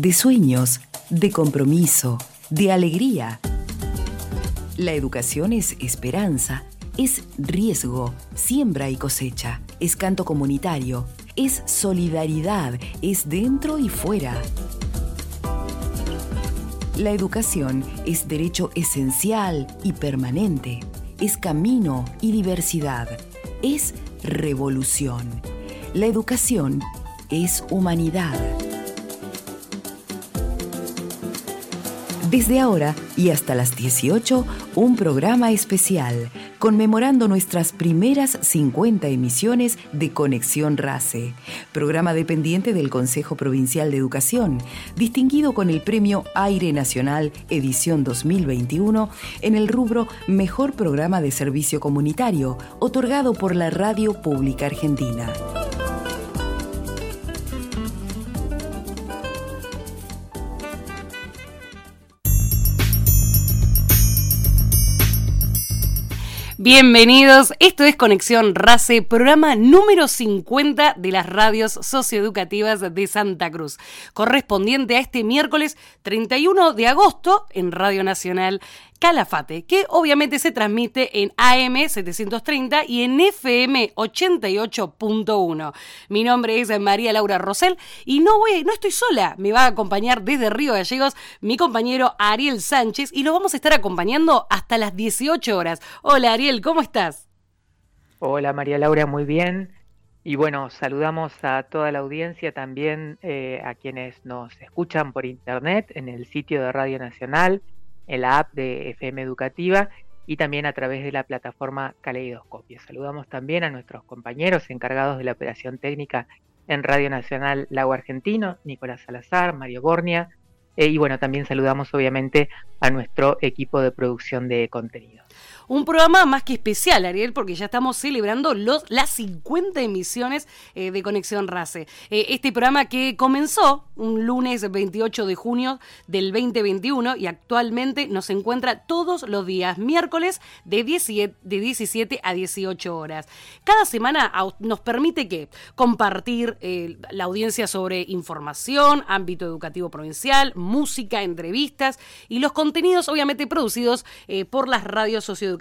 de sueños, de compromiso, de alegría. La educación es esperanza, es riesgo, siembra y cosecha, es canto comunitario, es solidaridad, es dentro y fuera. La educación es derecho esencial y permanente, es camino y diversidad, es revolución. La educación es humanidad. Desde ahora y hasta las 18, un programa especial conmemorando nuestras primeras 50 emisiones de Conexión RACE, programa dependiente del Consejo Provincial de Educación, distinguido con el Premio Aire Nacional Edición 2021 en el rubro Mejor Programa de Servicio Comunitario, otorgado por la Radio Pública Argentina. Bienvenidos, esto es Conexión RACE, programa número 50 de las radios socioeducativas de Santa Cruz, correspondiente a este miércoles 31 de agosto en Radio Nacional Calafate, que obviamente se transmite en AM 730 y en FM 88.1. Mi nombre es María Laura Rosell y no voy, no estoy sola, me va a acompañar desde Río Gallegos mi compañero Ariel Sánchez y lo vamos a estar acompañando hasta las 18 horas. Hola Ariel, ¿cómo estás? Hola María Laura, muy bien. Y bueno, saludamos a toda la audiencia, también eh, a quienes nos escuchan por internet en el sitio de Radio Nacional en la app de FM Educativa y también a través de la plataforma Caleidoscopio. Saludamos también a nuestros compañeros encargados de la operación técnica en Radio Nacional Lago Argentino, Nicolás Salazar, Mario Bornia, eh, y bueno, también saludamos obviamente a nuestro equipo de producción de contenido. Un programa más que especial, Ariel, porque ya estamos celebrando los, las 50 emisiones eh, de Conexión RACE. Eh, este programa que comenzó un lunes 28 de junio del 2021 y actualmente nos encuentra todos los días miércoles de 17, de 17 a 18 horas. Cada semana nos permite que compartir eh, la audiencia sobre información, ámbito educativo provincial, música, entrevistas y los contenidos obviamente producidos por las radios socioeducativas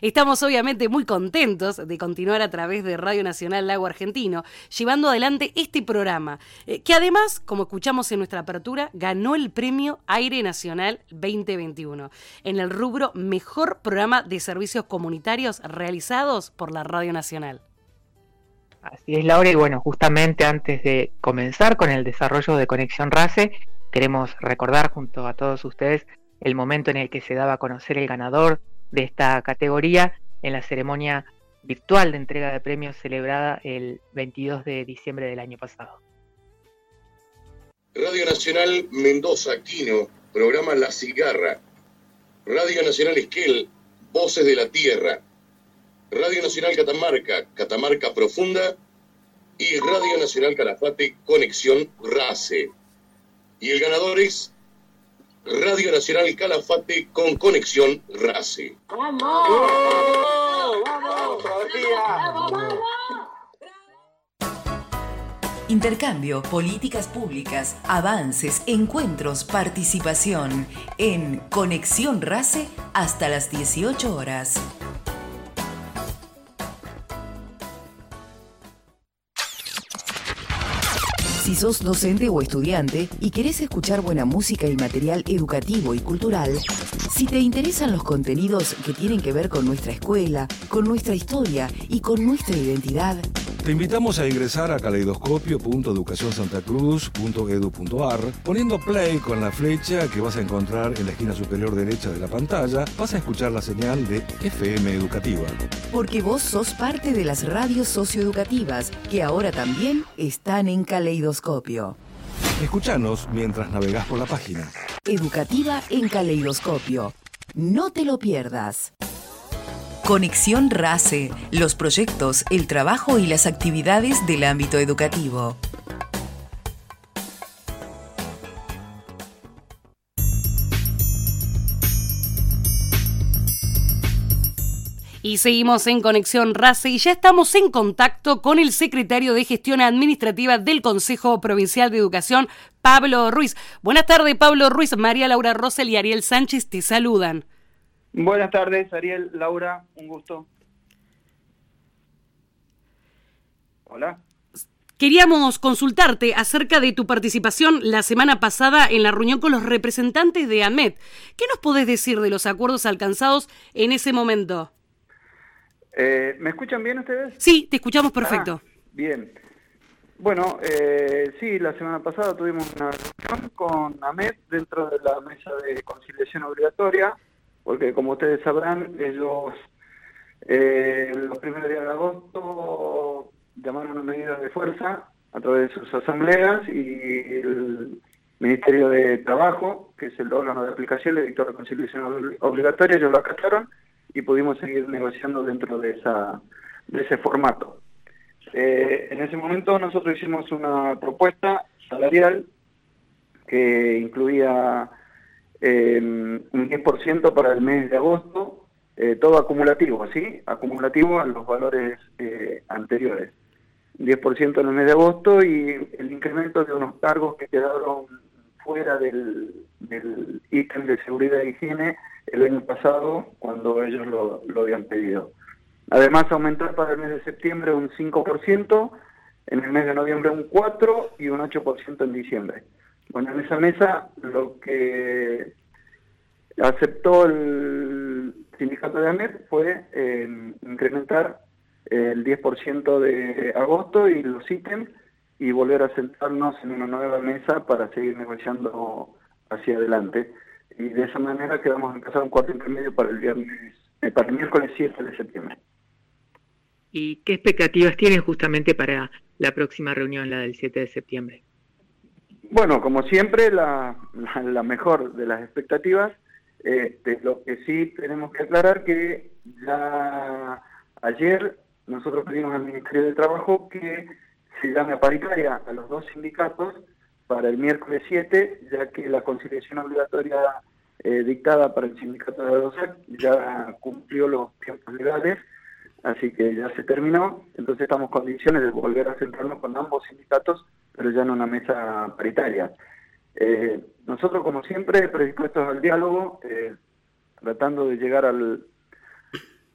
Estamos obviamente muy contentos de continuar a través de Radio Nacional Lago Argentino, llevando adelante este programa, eh, que además, como escuchamos en nuestra apertura, ganó el premio Aire Nacional 2021 en el rubro Mejor Programa de Servicios Comunitarios realizados por la Radio Nacional. Así es, Laura, y bueno, justamente antes de comenzar con el desarrollo de Conexión RACE, queremos recordar junto a todos ustedes el momento en el que se daba a conocer el ganador de esta categoría en la ceremonia virtual de entrega de premios celebrada el 22 de diciembre del año pasado. Radio Nacional Mendoza Quino, programa La Cigarra. Radio Nacional Esquel, Voces de la Tierra. Radio Nacional Catamarca, Catamarca Profunda. Y Radio Nacional Calafate, Conexión RACE. Y el ganador es Radio Nacional Calafate con conexión RACE. ¡Vamos! ¡Vamos! ¡Vamos! Intercambio, políticas públicas, avances, encuentros, participación en Conexión RACE hasta las 18 horas. Si sos docente o estudiante y querés escuchar buena música y material educativo y cultural, si te interesan los contenidos que tienen que ver con nuestra escuela, con nuestra historia y con nuestra identidad, te invitamos a ingresar a caleidoscopio.educacionsantacruz.edu.ar. Poniendo play con la flecha que vas a encontrar en la esquina superior derecha de la pantalla, vas a escuchar la señal de FM Educativa. Porque vos sos parte de las radios socioeducativas que ahora también están en Caleidoscopio. Escuchanos mientras navegas por la página. Educativa en Caleidoscopio. No te lo pierdas. Conexión RACE, los proyectos, el trabajo y las actividades del ámbito educativo. Y seguimos en Conexión RACE y ya estamos en contacto con el secretario de Gestión Administrativa del Consejo Provincial de Educación, Pablo Ruiz. Buenas tardes, Pablo Ruiz. María Laura Rosel y Ariel Sánchez te saludan. Buenas tardes, Ariel, Laura, un gusto. Hola. Queríamos consultarte acerca de tu participación la semana pasada en la reunión con los representantes de AMET. ¿Qué nos podés decir de los acuerdos alcanzados en ese momento? Eh, ¿Me escuchan bien ustedes? Sí, te escuchamos perfecto. Ah, bien. Bueno, eh, sí, la semana pasada tuvimos una reunión con AMET dentro de la mesa de conciliación obligatoria, porque como ustedes sabrán, ellos eh, los primeros días de agosto llamaron una medida de fuerza a través de sus asambleas y el Ministerio de Trabajo, que es el órgano de aplicación, le dictó la conciliación obligatoria, ellos lo acataron y pudimos seguir negociando dentro de, esa, de ese formato. Eh, en ese momento nosotros hicimos una propuesta salarial que incluía eh, un 10% para el mes de agosto, eh, todo acumulativo, ¿sí? Acumulativo a los valores anteriores. 10% en el mes de agosto y el incremento de unos cargos que quedaron fuera del, del ítem de seguridad e higiene el año pasado cuando ellos lo, lo habían pedido. Además, aumentar para el mes de septiembre un 5%, en el mes de noviembre un 4% y un 8% en diciembre. Bueno, en esa mesa lo que aceptó el sindicato de AMET fue eh, incrementar el 10% de agosto y los ítems y volver a sentarnos en una nueva mesa para seguir negociando hacia adelante y de esa manera quedamos en casa un cuarto intermedio para el viernes, eh, para el miércoles 7 de septiembre. ¿Y qué expectativas tienen justamente para la próxima reunión, la del 7 de septiembre? Bueno, como siempre, la, la, mejor de las expectativas. Este, lo que sí tenemos que aclarar que ya ayer nosotros pedimos al Ministerio de Trabajo que se llame a paritaria a los dos sindicatos para el miércoles 7, ya que la conciliación obligatoria eh, dictada para el sindicato de ADOSAC ya cumplió los tiempos legales, así que ya se terminó, entonces estamos en condiciones de volver a centrarnos con ambos sindicatos, pero ya en una mesa paritaria. Eh, nosotros, como siempre, predispuestos al diálogo, eh, tratando de llegar al,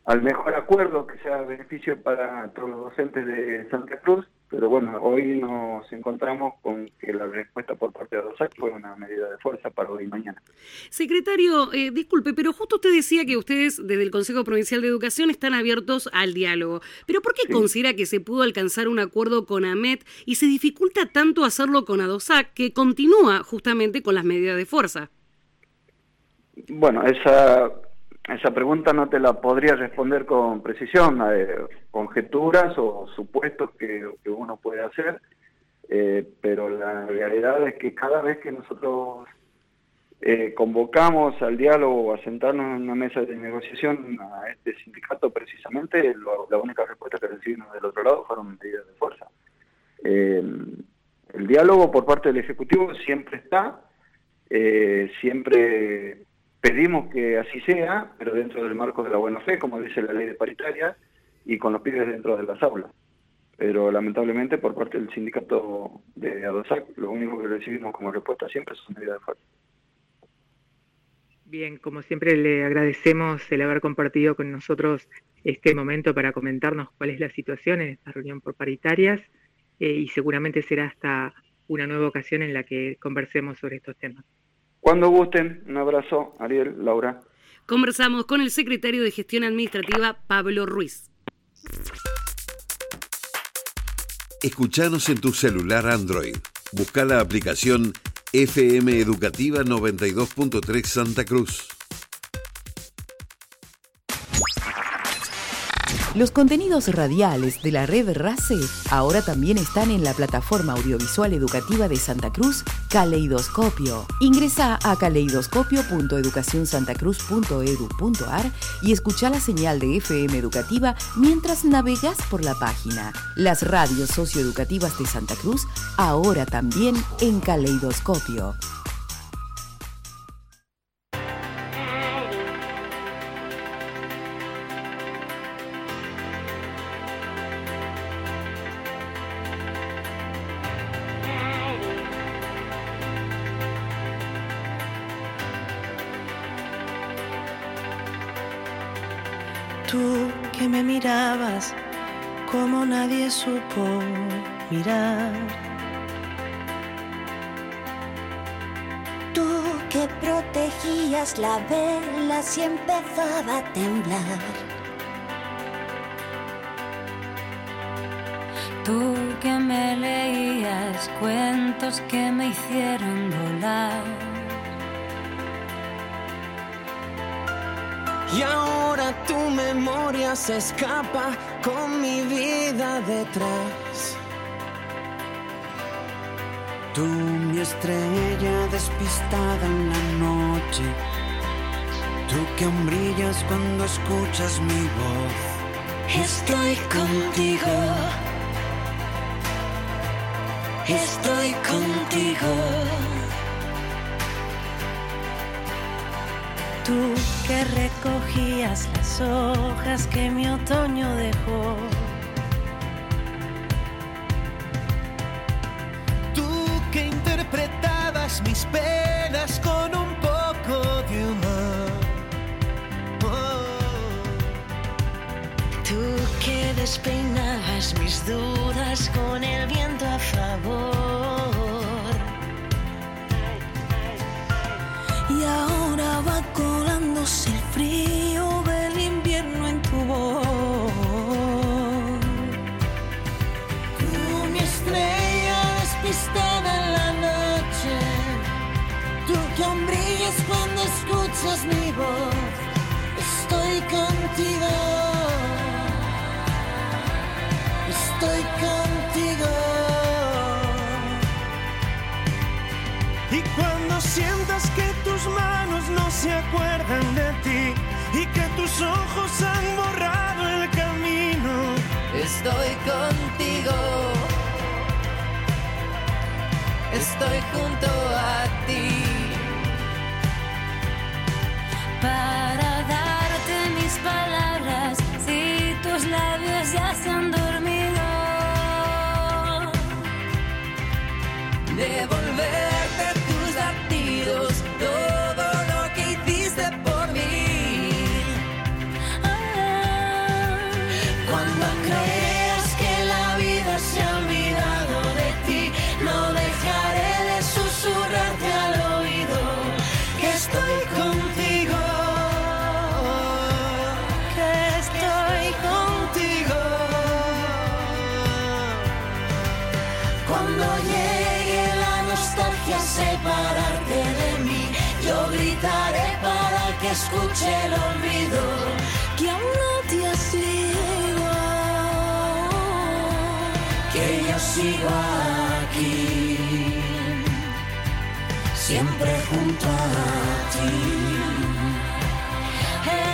al mejor acuerdo que sea beneficio para todos los docentes de Santa Cruz, pero bueno, hoy nos encontramos con que la respuesta por parte de ADOSAC fue una medida de fuerza para hoy y mañana. Secretario, eh, disculpe, pero justo usted decía que ustedes desde el Consejo Provincial de Educación están abiertos al diálogo. ¿Pero por qué considera que se pudo alcanzar un acuerdo con AMET y se dificulta tanto hacerlo con ADOSAC que continúa justamente con las medidas de fuerza? Bueno, esa esa pregunta no te la podría responder con precisión, eh, conjeturas o supuestos que, uno puede hacer, eh, pero la realidad es que cada vez que nosotros eh, convocamos al diálogo a sentarnos en una mesa de negociación a este sindicato precisamente, la única respuesta que recibimos del otro lado fueron medidas de fuerza. el diálogo por parte del Ejecutivo siempre está, siempre Pedimos que así sea, pero dentro del marco de la buena fe, como dice la ley de paritaria, y con los pibes dentro de las aulas. Pero lamentablemente por parte del sindicato de ADOSAC, lo único que recibimos como respuesta siempre son medidas de fuerza. Bien, como siempre le agradecemos el haber compartido con nosotros este momento para comentarnos cuál es la situación en esta reunión por paritarias eh, y seguramente será hasta una nueva ocasión en la que conversemos sobre estos temas. Cuando gusten, un abrazo, Ariel, Laura. Conversamos con el secretario de Gestión Administrativa, Pablo Ruiz. Escuchanos en tu celular Android. Busca la aplicación FM Educativa 92.3 Santa Cruz. Los contenidos radiales de la red RACE ahora también están en la plataforma audiovisual educativa de Santa Cruz, Caleidoscopio. Ingresa a caleidoscopio.educacionsantacruz.edu.ar y escucha la señal de FM educativa mientras navegas por la página. Las radios socioeducativas de Santa Cruz ahora también en Caleidoscopio. Supo mirar. Tú que protegías la vela si empezaba a temblar. Tú que me leías cuentos que me hicieron volar. Y ahora tu memoria se escapa con mi vida detrás. Tú, mi estrella despistada en la noche. Tú que aún brillas cuando escuchas mi voz. Estoy contigo. Estoy contigo. Tú que recogías las hojas que mi otoño dejó. Ojos han borrado el camino, Estoy contigo. Estoy escuche el olvido que aún no te has ido, que yo sigo aquí, siempre junto a ti.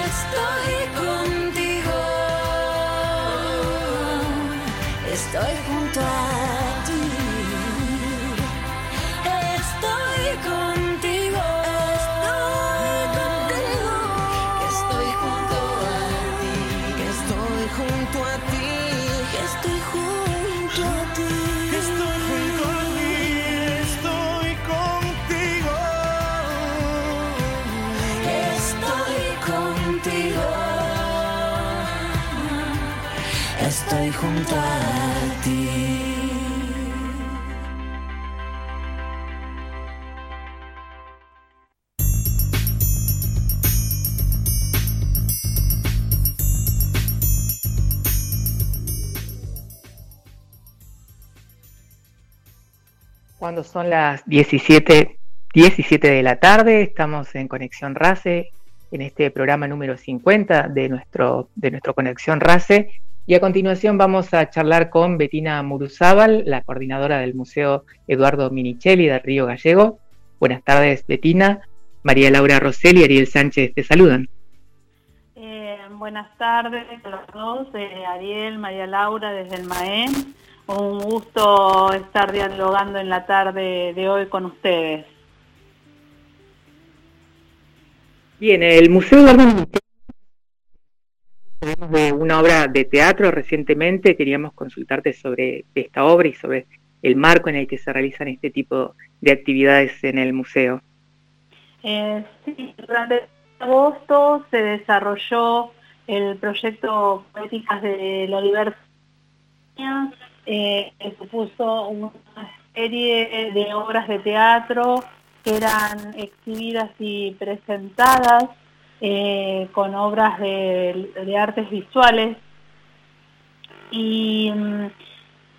Estoy contigo. Estoy junto a ti. Cuando son las 17, 17 de la tarde, estamos en Conexión RACE, en este programa número 50 de nuestro, de nuestro Conexión RACE. Y a continuación vamos a charlar con Betina Muruzábal, la coordinadora del Museo Eduardo Minichelli de Río Gallego. Buenas tardes, Betina. María Laura Rosselli y Ariel Sánchez te saludan. Eh, buenas tardes a los dos, eh, Ariel, María Laura desde el MAEN. Un gusto estar dialogando en la tarde de hoy con ustedes. Bien, el Museo Eduardo Minichelli Tenemos de una obra de teatro recientemente, queríamos consultarte sobre esta obra y sobre el marco en el que se realizan este tipo de actividades en el museo. Eh, sí, durante agosto se desarrolló el proyecto Poéticas de Diverso eh, supuso una serie de obras de teatro que eran exhibidas y presentadas eh, con obras de, artes visuales. Y mm,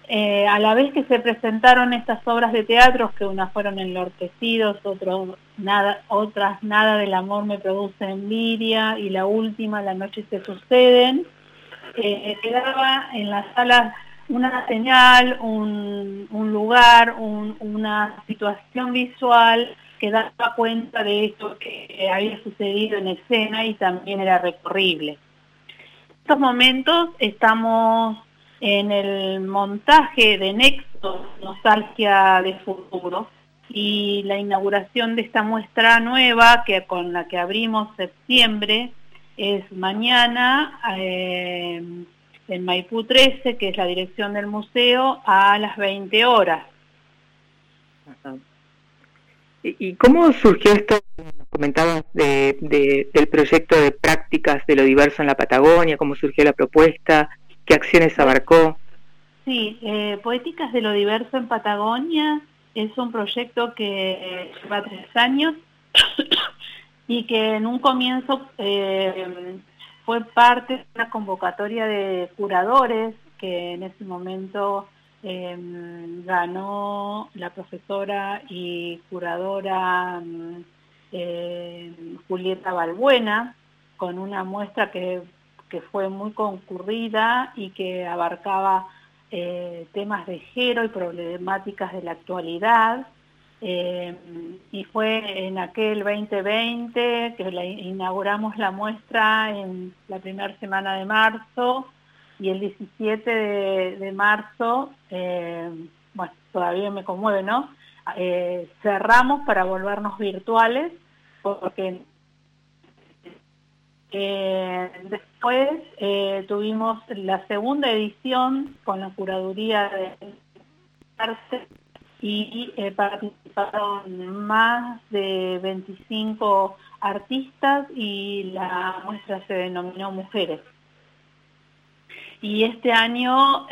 eh, a la vez que se presentaron estas obras de teatro, que unas fueron enlorquecidos, otros nada, otras nada del amor me produce envidia y la última, la noche se suceden, eh, quedaba en las salas una señal, un, lugar, una situación visual que daba cuenta de esto que había sucedido en escena y también era recorrible. En estos momentos estamos en el montaje de Nexo, Nostalgia de Futuro, y la inauguración de esta muestra nueva que con la que abrimos septiembre es mañana eh, en Maipú 13, que es la dirección del museo, a las 20 horas. ¿Y cómo surgió esto? Comentabas de, del proyecto de prácticas de lo diverso en la Patagonia, cómo surgió la propuesta, ¿Qué acciones abarcó? Sí, eh, Poéticas de lo Diverso en Patagonia es un proyecto que lleva tres años y que en un comienzo eh, fue parte de una convocatoria de curadores que en ese momento em, ganó la profesora y curadora em, Julieta Balbuena con una muestra que que fue muy concurrida y que abarcaba eh, temas de género y problemáticas de la actualidad. Eh, y fue en aquel 2020 que inauguramos la muestra en la primera semana de marzo y el 17 de, marzo, eh, bueno, todavía me conmueve, ¿no? cerramos para volvernos virtuales porque eh, después eh, tuvimos la segunda edición con la curaduría de arte y eh, participaron más de 25 artistas y la muestra se denominó Mujeres. Y este año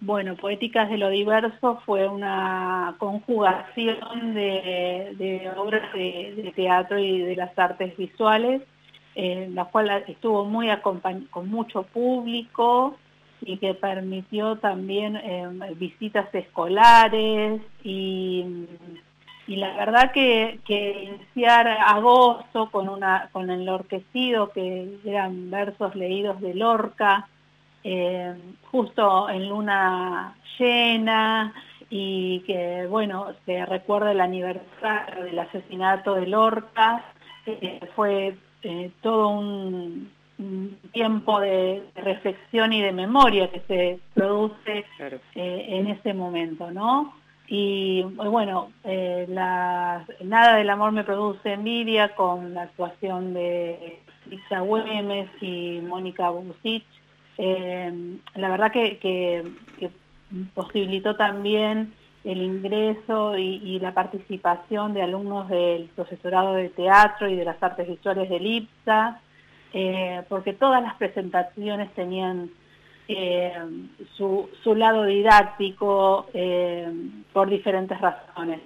bueno, Poéticas de lo Diverso fue una conjugación de, obras de, teatro y de las artes visuales, en la cual estuvo muy con mucho público y que permitió también em, visitas escolares y, la verdad que, iniciar agosto con, una, con el Lorquecido, que eran versos leídos de Lorca, eh, justo en luna llena y que, bueno, se recuerda el aniversario del asesinato de Lorca, eh, fue eh, todo un, tiempo de reflexión y de memoria que se produce en ese momento, ¿no? Y bueno, la, Nada del Amor me produce envidia con la actuación de Lisa Güemes y Mónica Busich, eh, la verdad que, posibilitó también el ingreso y, la participación de alumnos del profesorado de teatro y de las artes visuales del IPSA, eh, porque todas las presentaciones tenían eh, su, lado didáctico por diferentes razones.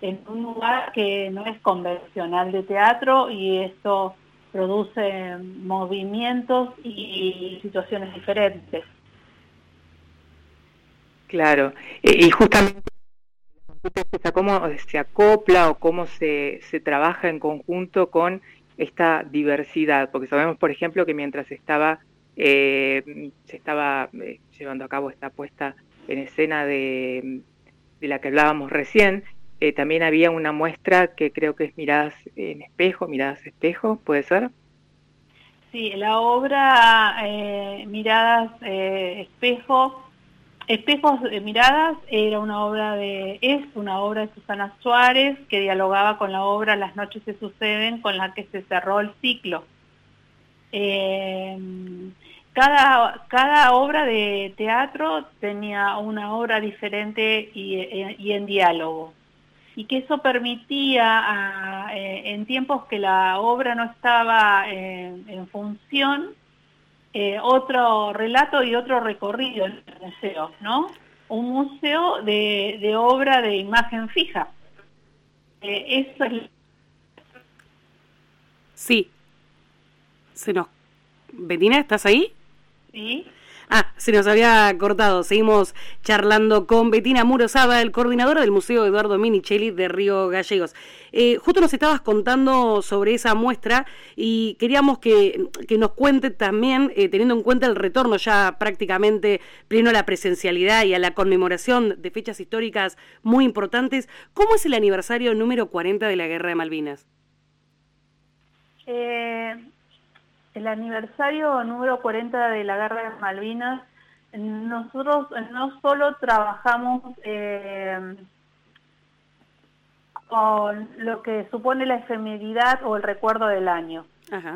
En un lugar que no es convencional de teatro y esto produce movimientos y situaciones diferentes. Claro, y justamente cómo se acopla o cómo se, se trabaja en conjunto con esta diversidad, porque sabemos, por ejemplo, que mientras estaba eh, se estaba eh, llevando a cabo esta puesta en escena de, la que hablábamos recién, eh, también había una muestra que creo que es Miradas en Espejo, Miradas Espejo, ¿puede ser? Sí, la obra Miradas Espejo, Espejos de Miradas era una obra de, es una obra de Susana Suárez que dialogaba con la obra Las noches se suceden con la que se cerró el ciclo. Cada, cada obra de teatro tenía una obra diferente y en diálogo y que eso permitía eh, en tiempos que la obra no estaba en función otro relato y otro recorrido en el museo, ¿no? Un museo de, de obra de imagen fija. eso es Sí. Se nos... Betina, ¿estás ahí? Ah, se nos había cortado. Seguimos charlando con Betina Murosaba, el coordinadora del Museo Eduardo Minichelli de Río Gallegos. Eh, justo nos estabas contando sobre esa muestra y queríamos que, nos cuente también, eh, teniendo en cuenta el retorno ya prácticamente pleno a la presencialidad y a la conmemoración de fechas históricas muy importantes, ¿cómo es el aniversario número 40 de la Guerra de Malvinas? Eh, el aniversario número 40 de la Guerra de Malvinas, nosotros no solo trabajamos eh, con lo que supone la efemeridad o el recuerdo del año.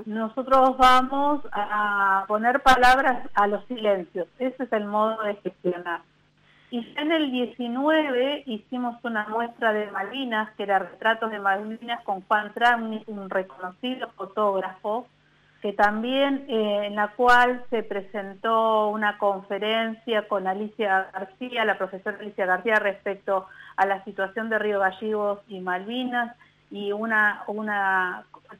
Nosotros vamos a poner palabras a los silencios. Ese es el modo de gestionar. Y en el 19 hicimos una muestra de Malvinas, que era retratos de Malvinas con Juan Tramni, un reconocido fotógrafo, que también eh, en la cual se presentó una conferencia con Alicia García, la profesora Alicia García, respecto a la situación de Río Gallegos y Malvinas, y una,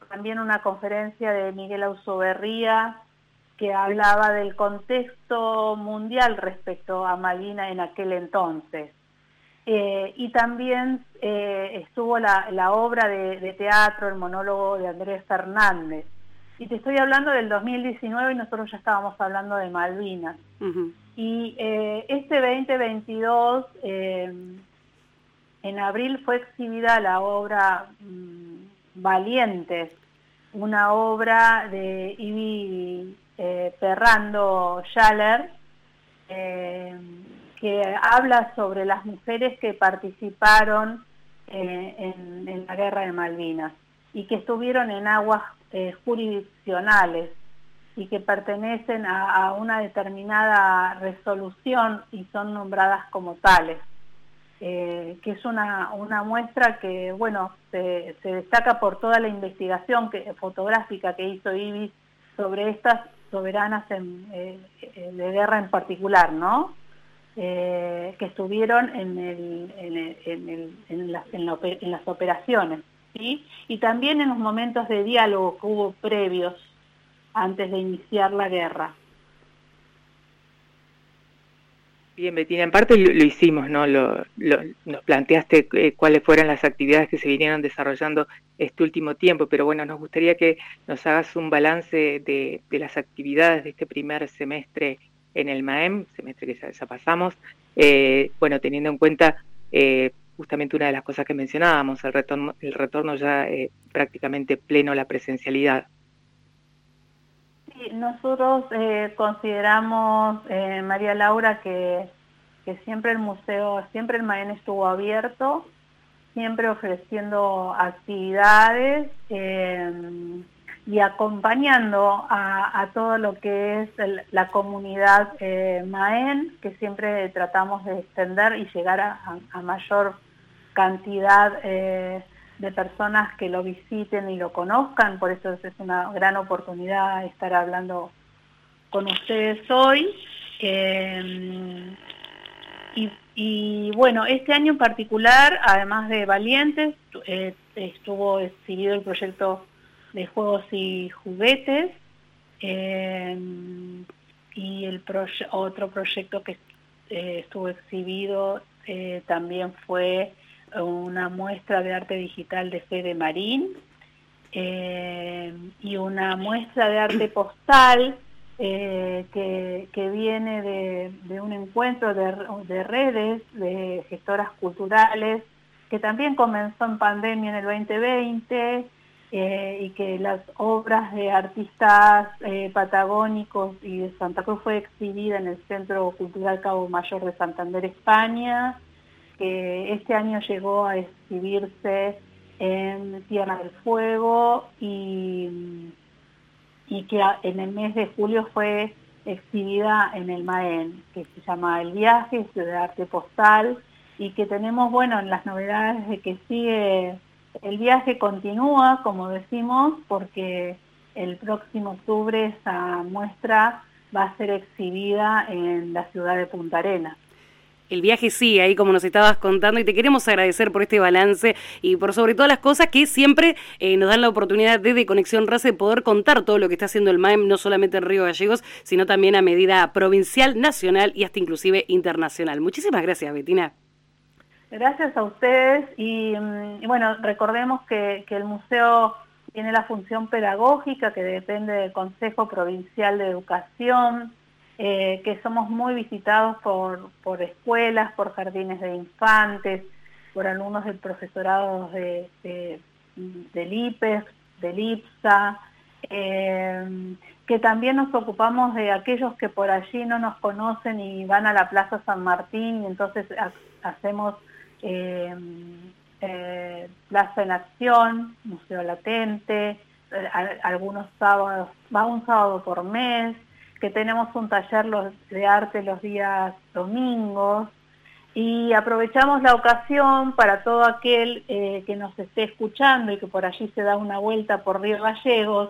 también una conferencia de Miguel Ausoberría, que hablaba del contexto mundial respecto a Malvinas en aquel entonces. Eh, y también eh, estuvo la, obra de teatro, el monólogo de Andrés Fernández, y te estoy hablando del 2019 y nosotros ya estábamos hablando de Malvinas. Y eh, este 2022, eh, en abril fue exhibida la obra mm, Valientes, una obra de Ibi eh, Perrando Schaller, que habla sobre las mujeres que participaron en, en la guerra de Malvinas y que estuvieron en aguas eh, jurisdiccionales y que pertenecen a, una determinada resolución y son nombradas como tales. Eh, que es una, una muestra que, bueno, se, destaca por toda la investigación fotográfica que hizo IBIS sobre estas soberanas eh, de guerra en particular, ¿no? que estuvieron en, en, en las operaciones. Y también en los momentos de diálogo que hubo previos antes de iniciar la guerra. Bien, Betina, en parte lo, hicimos, ¿no? Nos planteaste eh, cuáles fueron las actividades que se vinieron desarrollando este último tiempo, pero bueno, nos gustaría que nos hagas un balance de, las actividades de este primer semestre en el MAEM, semestre que ya, pasamos, eh, bueno, teniendo en cuenta eh, justamente una de las cosas que mencionábamos, el retorno, el retorno ya eh, prácticamente pleno a la presencialidad. Sí, nosotros eh, consideramos, eh, María Laura, que, que, siempre el museo, siempre el Maén estuvo abierto, siempre ofreciendo actividades y acompañando a, todo lo que es la comunidad eh, Maén, que siempre tratamos de extender y llegar a, mayor cantidad eh, de personas que lo visiten y lo conozcan, por eso es una gran oportunidad estar hablando con ustedes hoy. Eh, y, bueno, este año en particular, además de Valientes, estuvo exhibido el proyecto de juegos y juguetes. Eh, y el otro proyecto que eh, estuvo exhibido eh, también fue una muestra de arte digital de Fede Marín y una muestra de arte postal que, viene de, un encuentro de, de, redes de gestoras culturales que también comenzó en pandemia en el 2020 y que las obras de artistas eh, patagónicos y de Santa Cruz fue exhibida en el Centro Cultural Cabo Mayor de Santander, España, que este año llegó a exhibirse en Tierra del Fuego y, y que en el mes de julio fue exhibida en el MAEN, que se llama El Viaje, de arte postal, y que tenemos, bueno, en las novedades de que sigue, el viaje continúa, como decimos, porque el próximo octubre esa muestra va a ser exhibida en la ciudad de Punta Arenas. El viaje sí, ahí como nos estabas contando, y te queremos agradecer por este balance y por sobre todas las cosas que siempre eh, nos dan la oportunidad desde Conexión Raza de poder contar todo lo que está haciendo el MAEM, no solamente en Río Gallegos, sino también a medida provincial, nacional y hasta inclusive internacional. Muchísimas gracias, Betina. Gracias a ustedes y, mm, bueno, recordemos que, el museo tiene la función pedagógica que depende del Consejo Provincial de Educación, eh, que somos muy visitados por, por escuelas, por jardines de infantes, por alumnos del profesorado de, del IPES, del IPSA, eh, que también nos ocupamos de aquellos que por allí no nos conocen y van a la Plaza San Martín y entonces hacemos eh, Plaza en Acción, Museo Latente, algunos sábados, va un sábado por mes, que tenemos un taller de arte los días domingos y aprovechamos la ocasión para todo aquel eh, que nos esté escuchando y que por allí se da una vuelta por Río Gallegos,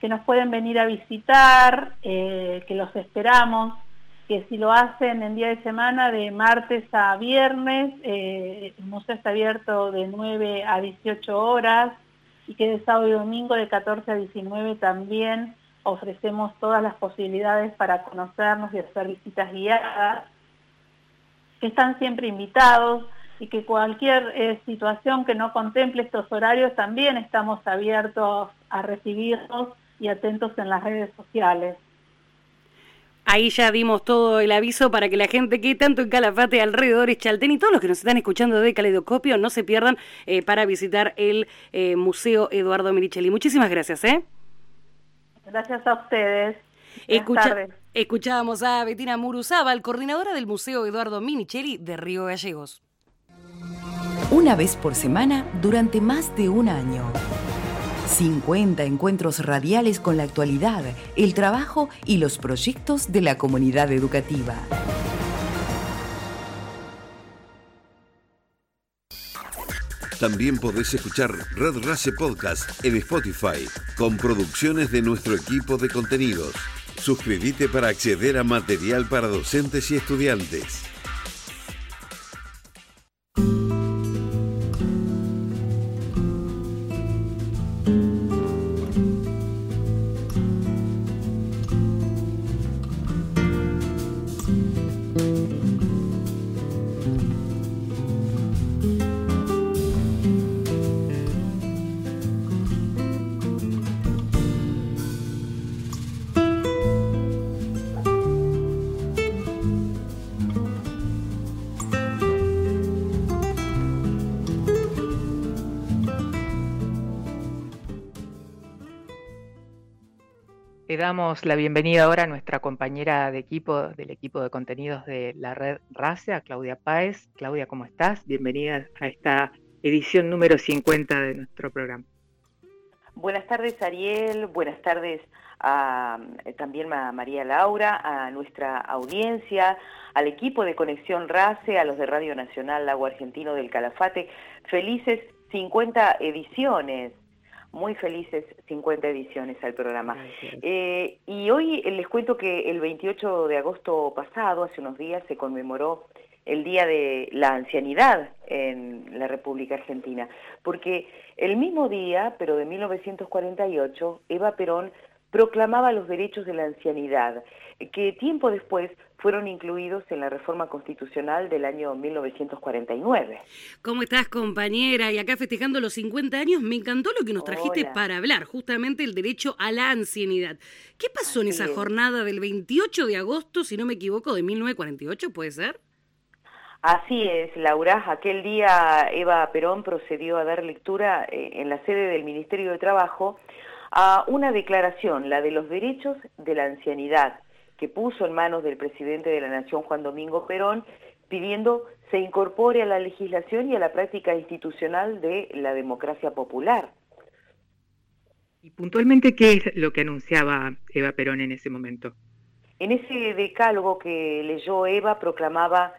que nos pueden venir a visitar, eh, que los esperamos, que si lo hacen en día de semana de martes a viernes, eh, el museo está abierto de 9 a 18 horas y que de sábado y domingo de 14 a 19 también ofrecemos todas las posibilidades para conocernos y hacer visitas guiadas, que están siempre invitados y que cualquier eh, situación que no contemple estos horarios también estamos abiertos a recibirlos y atentos en las redes sociales. Ahí ya dimos todo el aviso para que la gente que tanto en Calafate, alrededor Chaltén y todos los que nos están escuchando de Caleidoscopio no se pierdan eh, para visitar el eh, Museo Eduardo Miricheli. Muchísimas gracias. ¿eh? Gracias a ustedes. escuchábamos a Betina Muruzábal, coordinadora del Museo Eduardo Minicelli de Río Gallegos. Una vez por semana durante más de un año. 50 encuentros radiales con la actualidad, el trabajo y los proyectos de la comunidad educativa. También podés escuchar Red Race Podcast en Spotify, con producciones de nuestro equipo de contenidos. Suscríbete para acceder a material para docentes y estudiantes. Damos la bienvenida ahora a nuestra compañera de equipo del equipo de contenidos de la red RACE, a Claudia Páez. Claudia, ¿cómo estás? Bienvenida a esta edición número 50 de nuestro programa. Buenas tardes, Ariel. Buenas tardes a, eh, también a María Laura, a nuestra audiencia, al equipo de Conexión RACE, a los de Radio Nacional Lago Argentino del Calafate. Felices 50 ediciones muy felices 50 ediciones al programa. Eh, y hoy les cuento que el 28 de agosto pasado, hace unos días, se conmemoró el Día de la Ancianidad en la República Argentina, porque el mismo día, pero de 1948, Eva Perón proclamaba los derechos de la ancianidad, que tiempo después fueron incluidos en la reforma constitucional del año 1949. ¿Cómo estás, compañera? Y acá festejando los 50 años, me encantó lo que nos trajiste para hablar, justamente el derecho a la ancianidad. ¿Qué pasó en esa jornada del 28 de agosto, si no me equivoco, de 1948, puede ser? Así es, Laura. Aquel día Eva Perón procedió a dar lectura eh, en la sede del Ministerio de Trabajo a una declaración, la de los derechos de la ancianidad, que puso en manos del presidente de la Nación, Juan Domingo Perón, pidiendo se incorpore a la legislación y a la práctica institucional de la democracia popular. ¿Y puntualmente qué es lo que anunciaba Eva Perón en ese momento? En ese decálogo que leyó Eva proclamaba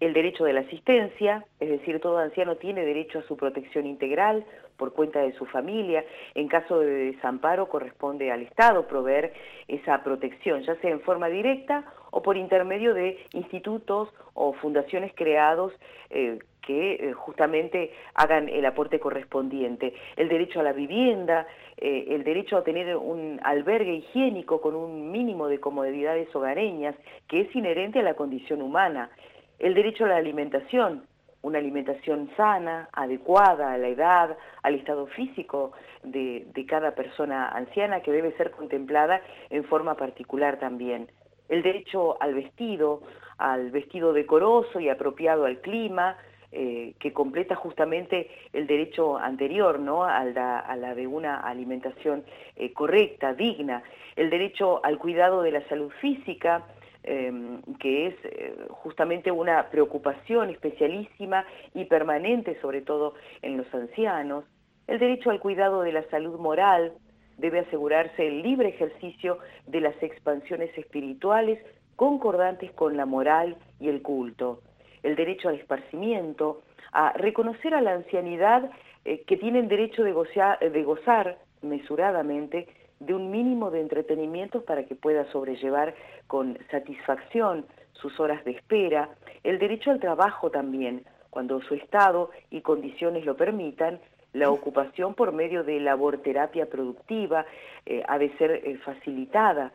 el derecho de la asistencia, es decir, todo anciano tiene derecho a su protección integral por cuenta de su familia. En caso de desamparo corresponde al Estado proveer esa protección, ya sea en forma directa o por intermedio de institutos o fundaciones creados eh, que eh, justamente hagan el aporte correspondiente. El derecho a la vivienda, eh, el derecho a tener un albergue higiénico con un mínimo de comodidades hogareñas, que es inherente a la condición humana. El derecho a la alimentación, una alimentación sana, adecuada a la edad, al estado físico de, de, cada persona anciana que debe ser contemplada en forma particular también. El derecho al vestido, al vestido decoroso y apropiado al clima, eh, que completa justamente el derecho anterior, ¿no? A la, a la de una alimentación eh, correcta, digna, el derecho al cuidado de la salud física, em, que es eh, justamente una preocupación especialísima y permanente, sobre todo en los ancianos, el derecho al cuidado de la salud moral, debe asegurarse el libre ejercicio de las expansiones espirituales concordantes con la moral y el culto el derecho al esparcimiento, a reconocer a la ancianidad eh, que tienen derecho de de gozar mesuradamente de un mínimo de entretenimientos para que pueda sobrellevar con satisfacción sus horas de espera, el derecho al trabajo también, cuando su estado y condiciones lo permitan, la ocupación por medio de labor terapia productiva eh, ha de ser eh, facilitada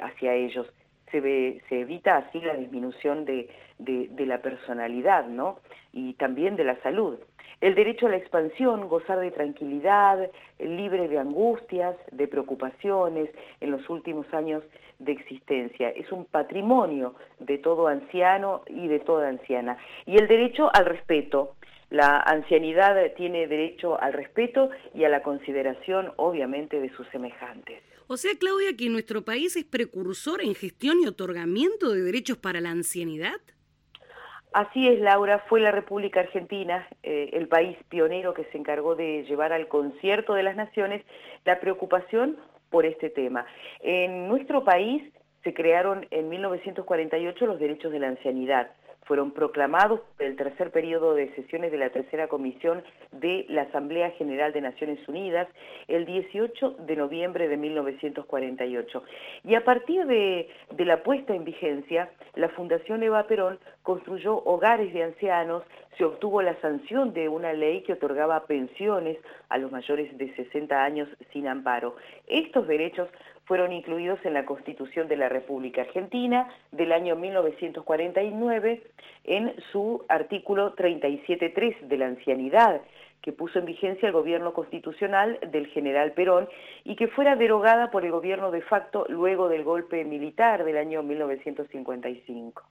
hacia ellos se, se evita así la disminución de, de, la personalidad, ¿no? Y también de la salud. El derecho a la expansión, gozar de tranquilidad, libre de angustias, de preocupaciones en los últimos años de existencia. Es un patrimonio de todo anciano y de toda anciana. Y el derecho al respeto. La ancianidad tiene derecho al respeto y a la consideración, obviamente, de sus semejantes. O sea, Claudia, que nuestro país es precursor en gestión y otorgamiento de derechos para la ancianidad. Así es, Laura, fue la República Argentina eh, el país pionero que se encargó de llevar al concierto de las naciones la preocupación por este tema. En nuestro país se crearon en 1948 los derechos de la ancianidad fueron proclamados el tercer periodo de sesiones de la tercera comisión de la Asamblea General de Naciones Unidas el 18 de noviembre de 1948. Y a partir de, de la puesta en vigencia, la Fundación Eva Perón construyó hogares de ancianos, se obtuvo la sanción de una ley que otorgaba pensiones a los mayores de 60 años sin amparo. Estos derechos fueron incluidos en la Constitución de la República Argentina del año 1949 en su artículo 37.3 de la ancianidad, que puso en vigencia el gobierno constitucional del general Perón y que fuera derogada por el gobierno de facto luego del golpe militar del año 1955.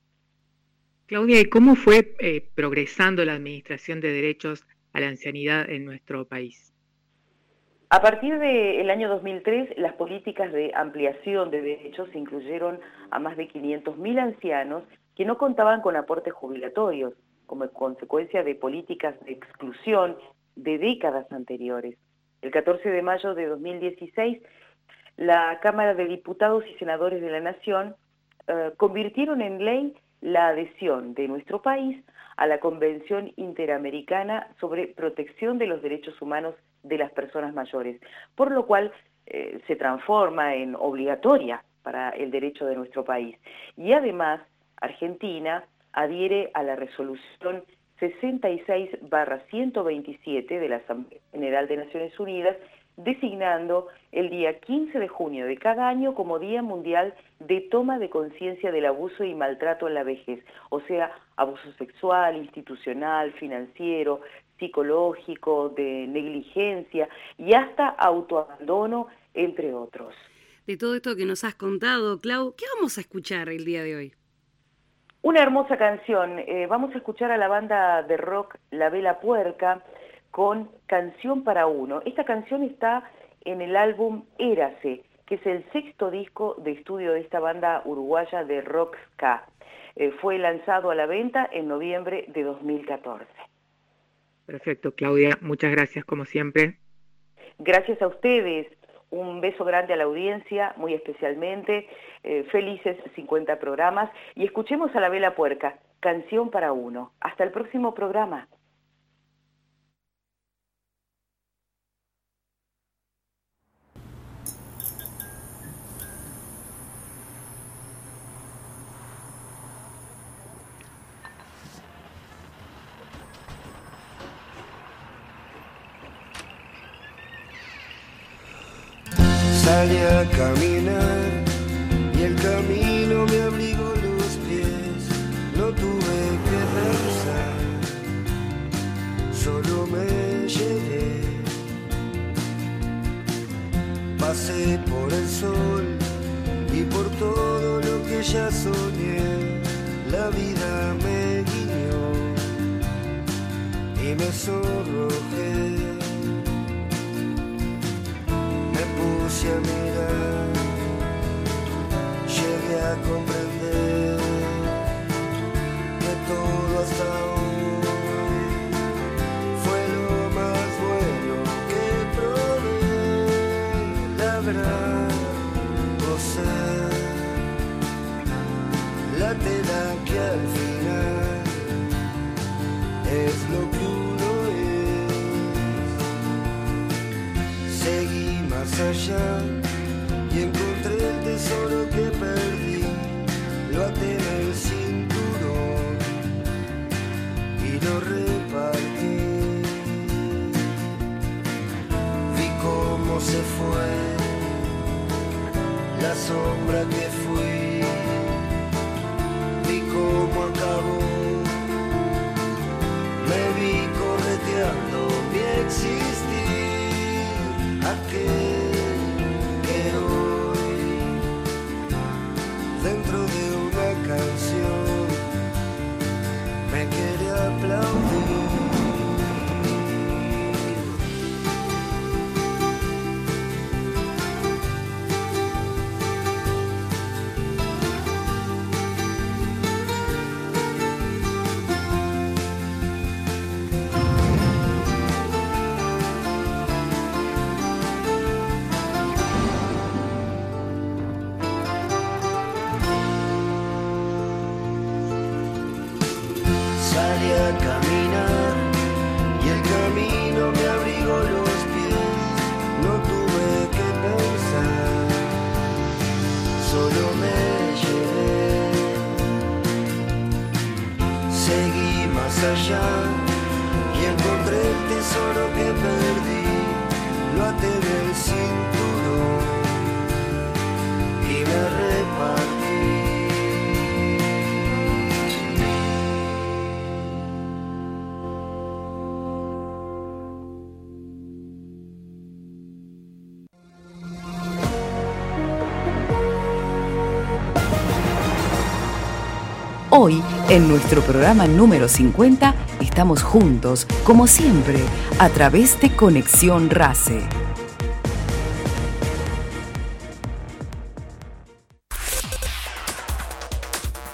Claudia, ¿y cómo fue eh, progresando la administración de derechos a la ancianidad en nuestro país? A partir del año 2003, las políticas de ampliación de derechos incluyeron a más de 500.000 ancianos que no contaban con aportes jubilatorios, como consecuencia de políticas de exclusión de décadas anteriores. El 14 de mayo de 2016, la Cámara de Diputados y Senadores de la Nación eh, convirtieron en ley la adhesión de nuestro país a la Convención Interamericana sobre Protección de los Derechos Humanos de las Personas Mayores, por lo cual eh, se transforma en obligatoria para el derecho de nuestro país. Y además, Argentina adhiere a la resolución 66-127 de la Asamblea General de Naciones Unidas designando el día 15 de junio de cada año como Día Mundial de Toma de Conciencia del Abuso y Maltrato en la Vejez, o sea, abuso sexual, institucional, financiero, psicológico, de negligencia y hasta autoabandono, entre otros. De todo esto que nos has contado, Clau, ¿qué vamos a escuchar el día de hoy? Una hermosa canción. Eh, vamos a escuchar a la banda de rock La Vela Puerca, con Canción para Uno. Esta canción está en el álbum Érase, que es el sexto disco de estudio de esta banda uruguaya de rock ska. Eh, fue lanzado a la venta en noviembre de 2014. Perfecto, Claudia. Muchas gracias como siempre. Gracias a ustedes. Un beso grande a la audiencia, muy especialmente. Eh, felices 50 programas. Y escuchemos a la vela puerca. Canción para uno. Hasta el próximo programa. Salí a caminar y el camino me abrigó los pies. No tuve que pensar, solo me llevé. Pasé por el sol y por todo lo que ya soñé. La vida me guiñó y me sonrojé. A mirar, llegué a comprender allá y encontré el tesoro que perdí. Lo até en el cinturón y lo repartí. Vi cómo se fue la sombra que fui. Vi cómo acabó. Y encontré el tesoro que perdí. Lo até en el cinturón y me repartí. Hoy, en nuestro programa número 50, estamos juntos, como siempre, a través de Conexión RACE.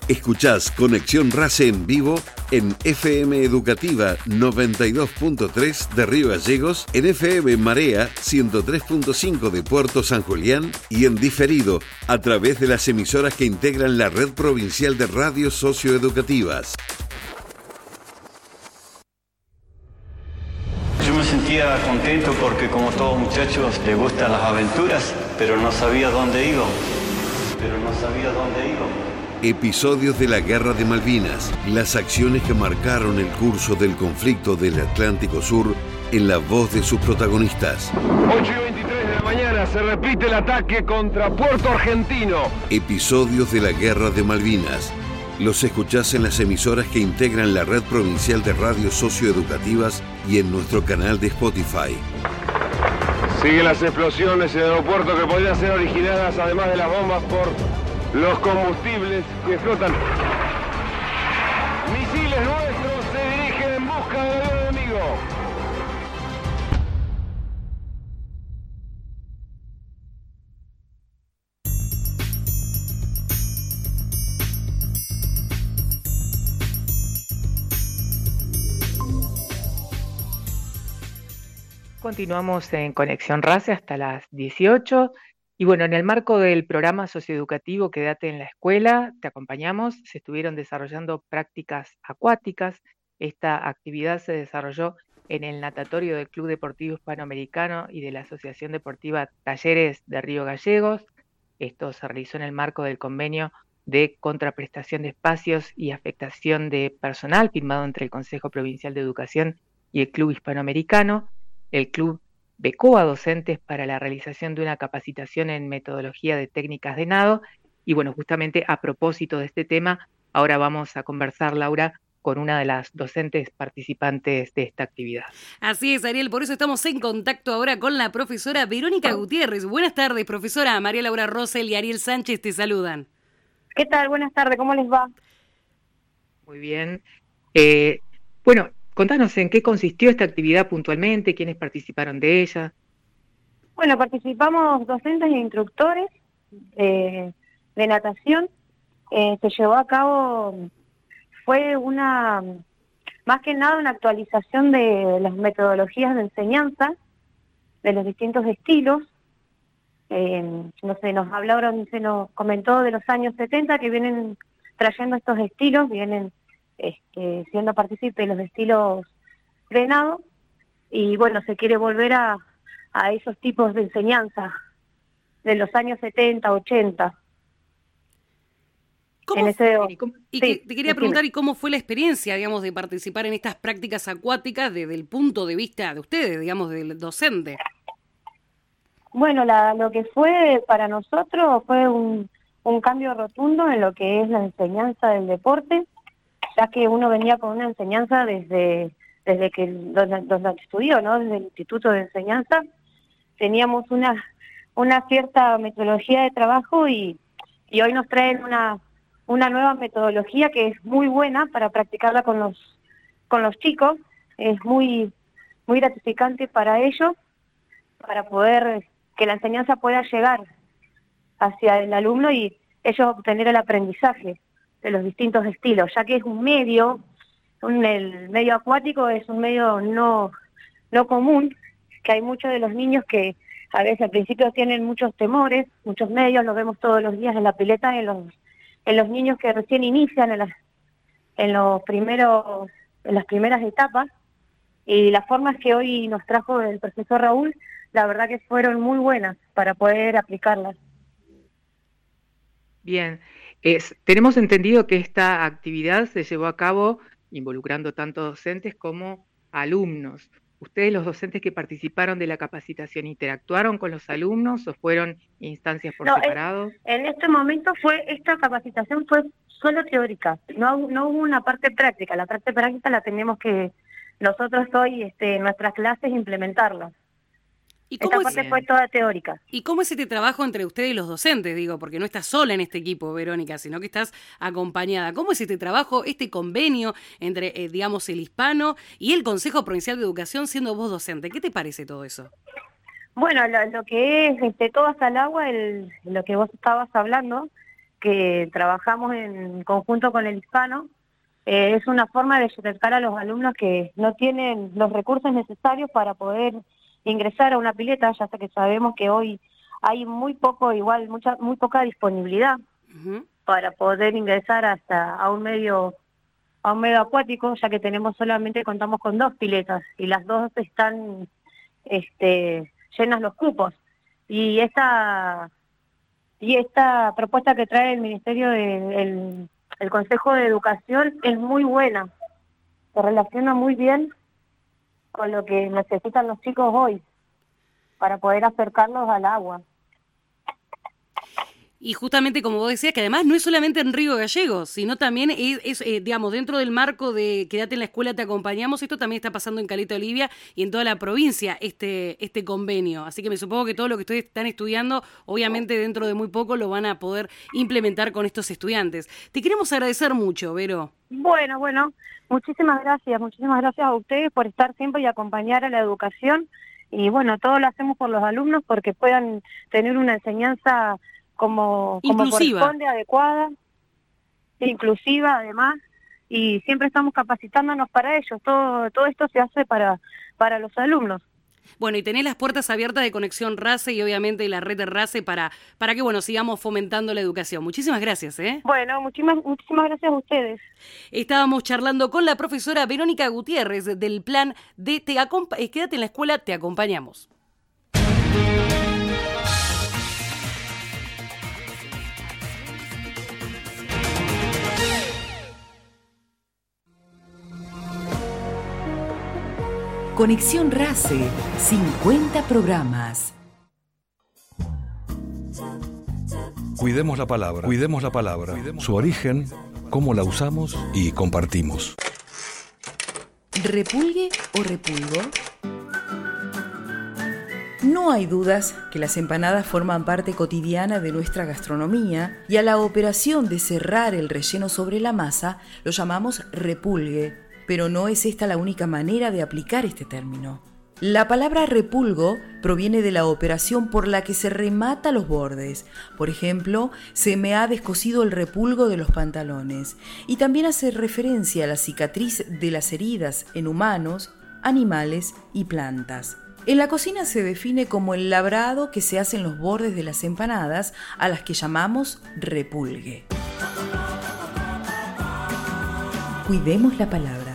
Escuchás Conexión Race en vivo en FM Educativa 92.3 de Río Gallegos, en FM Marea 103.5 de Puerto San Julián y en diferido a través de las emisoras que integran la red provincial de radios socioeducativas. Yo me sentía contento porque como todos muchachos les gustan las aventuras, pero no sabía dónde iba. Pero no sabía dónde iba. Episodios de la Guerra de Malvinas, las acciones que marcaron el curso del conflicto del Atlántico Sur en la voz de sus protagonistas. 8 y 23 de la mañana se repite el ataque contra Puerto Argentino. Episodios de la Guerra de Malvinas. Los escuchás en las emisoras que integran la red provincial de radios socioeducativas y en nuestro canal de Spotify. Siguen las explosiones en el aeropuerto que podrían ser originadas, además de las bombas, por los combustibles que flotan. Misiles nuestros se dirigen en busca del enemigo. Continuamos en Conexión Race hasta las 18 Y bueno, en el marco del programa socioeducativo Quédate en la escuela, te acompañamos, se estuvieron desarrollando prácticas acuáticas. Esta actividad se desarrolló en el natatorio del Club Deportivo Hispanoamericano y de la Asociación Deportiva Talleres de Río Gallegos. Esto se realizó en el marco del convenio de contraprestación de espacios y afectación de personal firmado entre el Consejo Provincial de Educación y el Club Hispanoamericano. El club becó a docentes para la realización de una capacitación en metodología de técnicas de nado. Y bueno, justamente a propósito de este tema, ahora vamos a conversar, Laura, con una de las docentes participantes de esta actividad. Así es, Ariel, por eso estamos en contacto ahora con la profesora Verónica Gutiérrez. Buenas tardes, profesora. María Laura Rosel y Ariel Sánchez te saludan. ¿Qué tal? Buenas tardes, ¿cómo les va? Muy bien. Eh, bueno, contanos en qué consistió esta actividad puntualmente, quiénes participaron de ella. Bueno, participamos docentes e instructores eh, de natación. Eh, se llevó a cabo, fue una, más que nada una actualización de las metodologías de enseñanza, de los distintos estilos. Eh, no sé, nos hablaron, se nos comentó de los años 70 que vienen trayendo estos estilos, vienen este, siendo partícipes de los estilos frenados y bueno, se quiere volver a, a esos tipos de enseñanza de los años 70, 80. ¿Cómo y te, te quería preguntar, ¿y cómo fue la experiencia, digamos, de participar en estas prácticas acuáticas desde el punto de vista de ustedes, digamos, del docente? Bueno, la, lo que fue para nosotros fue un, un cambio rotundo en lo que es la enseñanza del deporte, ya que uno venía con una enseñanza desde, desde que donde, donde estudió, ¿no? Desde el Instituto de Enseñanza, teníamos una, una cierta metodología de trabajo y, y hoy nos traen una, una nueva metodología que es muy buena para practicarla con los, con los chicos, es muy, muy gratificante para ellos, para poder que la enseñanza pueda llegar hacia el alumno y ellos obtener el aprendizaje de los distintos estilos, ya que es un medio, un, el medio acuático es un medio no, no común, que hay muchos de los niños que a veces al principio tienen muchos temores, muchos medios, lo vemos todos los días en la pileta, en los, en los niños que recién inician en, las, en los primeros, en las primeras etapas, y las formas que hoy nos trajo el profesor Raúl, la verdad que fueron muy buenas para poder aplicarlas. Bien, es, tenemos entendido que esta actividad se llevó a cabo involucrando tanto docentes como alumnos. ¿Ustedes, los docentes que participaron de la capacitación, interactuaron con los alumnos o fueron instancias por No, separado? En este momento fue esta capacitación fue solo teórica, no, no hubo una parte práctica. La parte práctica la tenemos que nosotros hoy este, en nuestras clases implementarla. ¿Y Esta cómo es- parte fue toda teórica. ¿Y cómo es este trabajo entre ustedes y los docentes? Digo, porque no estás sola en este equipo, Verónica, sino que estás acompañada. ¿Cómo es este trabajo, este convenio entre, eh, digamos, el hispano y el Consejo Provincial de Educación siendo vos docente? ¿Qué te parece todo eso? Bueno, lo, lo que es este, todas al agua, el, lo que vos estabas hablando, que trabajamos en conjunto con el hispano, eh, es una forma de acercar a los alumnos que no tienen los recursos necesarios para poder ingresar a una pileta, ya que sabemos que hoy hay muy poco, igual, mucha, muy poca disponibilidad para poder ingresar hasta a un medio a un medio acuático, ya que tenemos solamente contamos con dos piletas y las dos están este llenas los cupos. Y esta y esta propuesta que trae el Ministerio de el, el Consejo de Educación es muy buena. Se relaciona muy bien con lo que necesitan los chicos hoy para poder acercarlos al agua. Y justamente como vos decías, que además no es solamente en Río Gallegos, sino también es, eh, digamos, dentro del marco de Quédate en la escuela, te acompañamos, esto también está pasando en Caleta Olivia y en toda la provincia, este, este convenio. Así que me supongo que todo lo que ustedes están estudiando, obviamente dentro de muy poco lo van a poder implementar con estos estudiantes. Te queremos agradecer mucho, Vero. Bueno, bueno, muchísimas gracias, muchísimas gracias a ustedes por estar siempre y acompañar a la educación. Y bueno, todo lo hacemos por los alumnos porque puedan tener una enseñanza como, como corresponde, adecuada, inclusiva además, y siempre estamos capacitándonos para ellos. Todo, todo esto se hace para, para los alumnos. Bueno, y tenés las puertas abiertas de Conexión RACE y obviamente la red de RACE para, para que, bueno, sigamos fomentando la educación. Muchísimas gracias, ¿eh? Bueno, muchísimas, muchísimas gracias a ustedes. Estábamos charlando con la profesora Verónica Gutiérrez del plan de te acompa- eh, Quédate en la escuela, te acompañamos. Conexión RACE, 50 programas. Cuidemos la palabra, cuidemos la palabra, su origen, cómo la usamos y compartimos. ¿Repulgue o repulgo? No hay dudas que las empanadas forman parte cotidiana de nuestra gastronomía y a la operación de cerrar el relleno sobre la masa lo llamamos repulgue, pero no es esta la única manera de aplicar este término. La palabra repulgo proviene de la operación por la que se remata los bordes. Por ejemplo, se me ha descosido el repulgo de los pantalones. Y también hace referencia a la cicatriz de las heridas en humanos, animales y plantas. En la cocina se define como el labrado que se hace en los bordes de las empanadas, a las que llamamos repulgue. Cuidemos la palabra.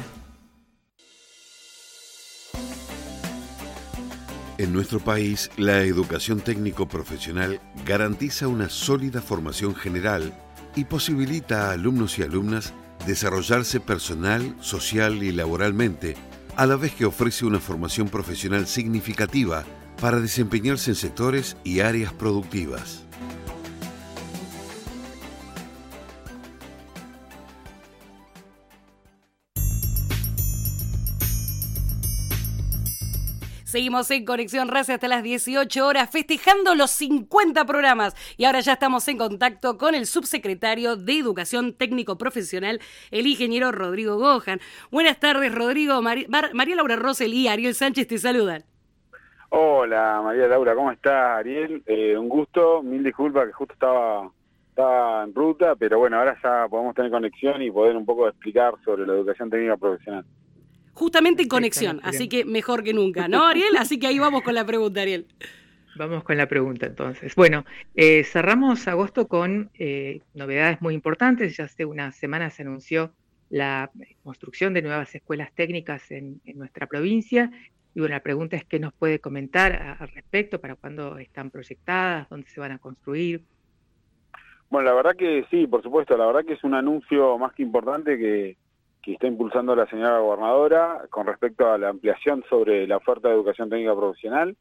En nuestro país, la educación técnico-profesional garantiza una sólida formación general y posibilita a alumnos y alumnas desarrollarse personal, social y laboralmente, a la vez que ofrece una formación profesional significativa para desempeñarse en sectores y áreas productivas. Seguimos en Conexión Race hasta las 18 horas, festejando los 50 programas. Y ahora ya estamos en contacto con el subsecretario de Educación Técnico Profesional, el ingeniero Rodrigo Gojan. Buenas tardes, Rodrigo. María Laura Rosel y Ariel Sánchez te saludan. Hola María Laura, ¿cómo estás Ariel? Eh, un gusto, mil disculpas que justo estaba, estaba en ruta, pero bueno, ahora ya podemos tener conexión y poder un poco explicar sobre la educación técnica profesional. Justamente en conexión, así que mejor que nunca, ¿no, Ariel? Así que ahí vamos con la pregunta, Ariel. Vamos con la pregunta entonces. Bueno, eh, cerramos agosto con eh, novedades muy importantes. Ya hace unas semanas se anunció la construcción de nuevas escuelas técnicas en, en nuestra provincia. Y bueno, la pregunta es qué nos puede comentar a- al respecto, para cuándo están proyectadas, dónde se van a construir. Bueno, la verdad que sí, por supuesto, la verdad que es un anuncio más que importante que, que está impulsando la señora gobernadora con respecto a la ampliación sobre la oferta de educación técnica profesional.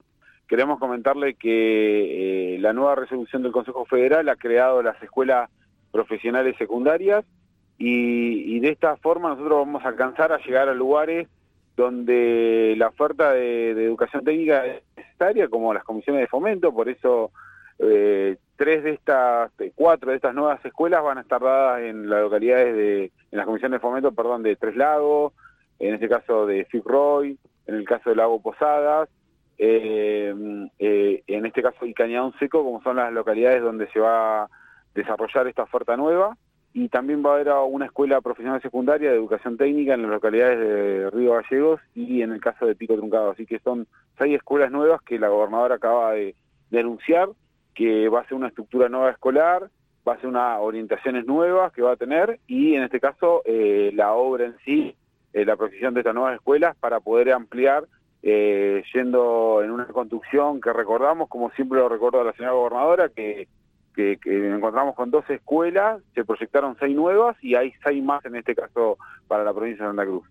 Queremos comentarle que eh, la nueva resolución del Consejo Federal ha creado las escuelas profesionales secundarias y, de esta forma nosotros vamos a alcanzar a llegar a lugares donde la oferta de, de educación técnica es necesaria, como las comisiones de fomento, por eso eh, tres de estas, eh, cuatro de estas nuevas escuelas van a estar dadas en las localidades de, en las comisiones de fomento, perdón, de Tres Lagos, en este caso de Fitzroy, en el caso de Lago Posadas, eh, eh, en este caso y Cañadón Seco, como son las localidades donde se va a desarrollar esta oferta nueva. Y también va a haber una escuela profesional secundaria de educación técnica en las localidades de Río Gallegos y en el caso de Pico Truncado. Así que son seis escuelas nuevas que la gobernadora acaba de, de anunciar, que va a ser una estructura nueva escolar, va a ser unas orientaciones nuevas que va a tener y en este caso eh, la obra en sí, eh, la precisión de estas nuevas escuelas para poder ampliar eh, yendo en una construcción que recordamos, como siempre lo recuerda la señora gobernadora, que, que, que encontramos con dos escuelas, se proyectaron seis nuevas y hay seis más en este caso para la provincia de Santa Cruz.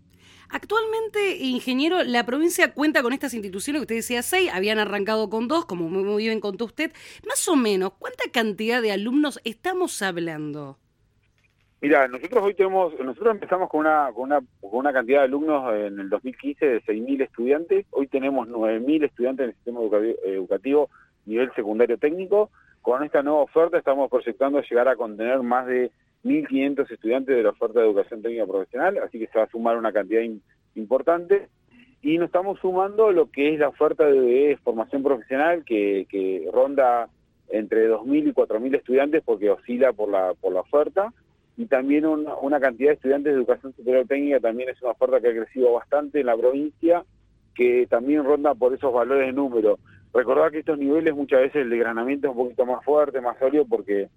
Actualmente, ingeniero, la provincia cuenta con estas instituciones que usted decía seis, habían arrancado con dos, como muy, bien contó usted. Más o menos, ¿cuánta cantidad de alumnos estamos hablando? Mira, nosotros hoy tenemos, nosotros empezamos con una, con una, con una cantidad de alumnos en el 2015 de 6.000 estudiantes, hoy tenemos 9.000 estudiantes en el sistema educativo, educativo nivel secundario técnico. Con esta nueva oferta estamos proyectando llegar a contener más de 1.500 estudiantes de la oferta de educación técnica profesional, así que se va a sumar una cantidad importante. Y nos estamos sumando lo que es la oferta de formación profesional que, que ronda entre 2.000 y 4.000 estudiantes porque oscila por la, por la oferta y también una, una cantidad de estudiantes de educación superior técnica también es una oferta que ha crecido bastante en la provincia que también ronda por esos valores de número. Recordar que estos niveles muchas veces el desgranamiento es un poquito más fuerte, más sólido, porque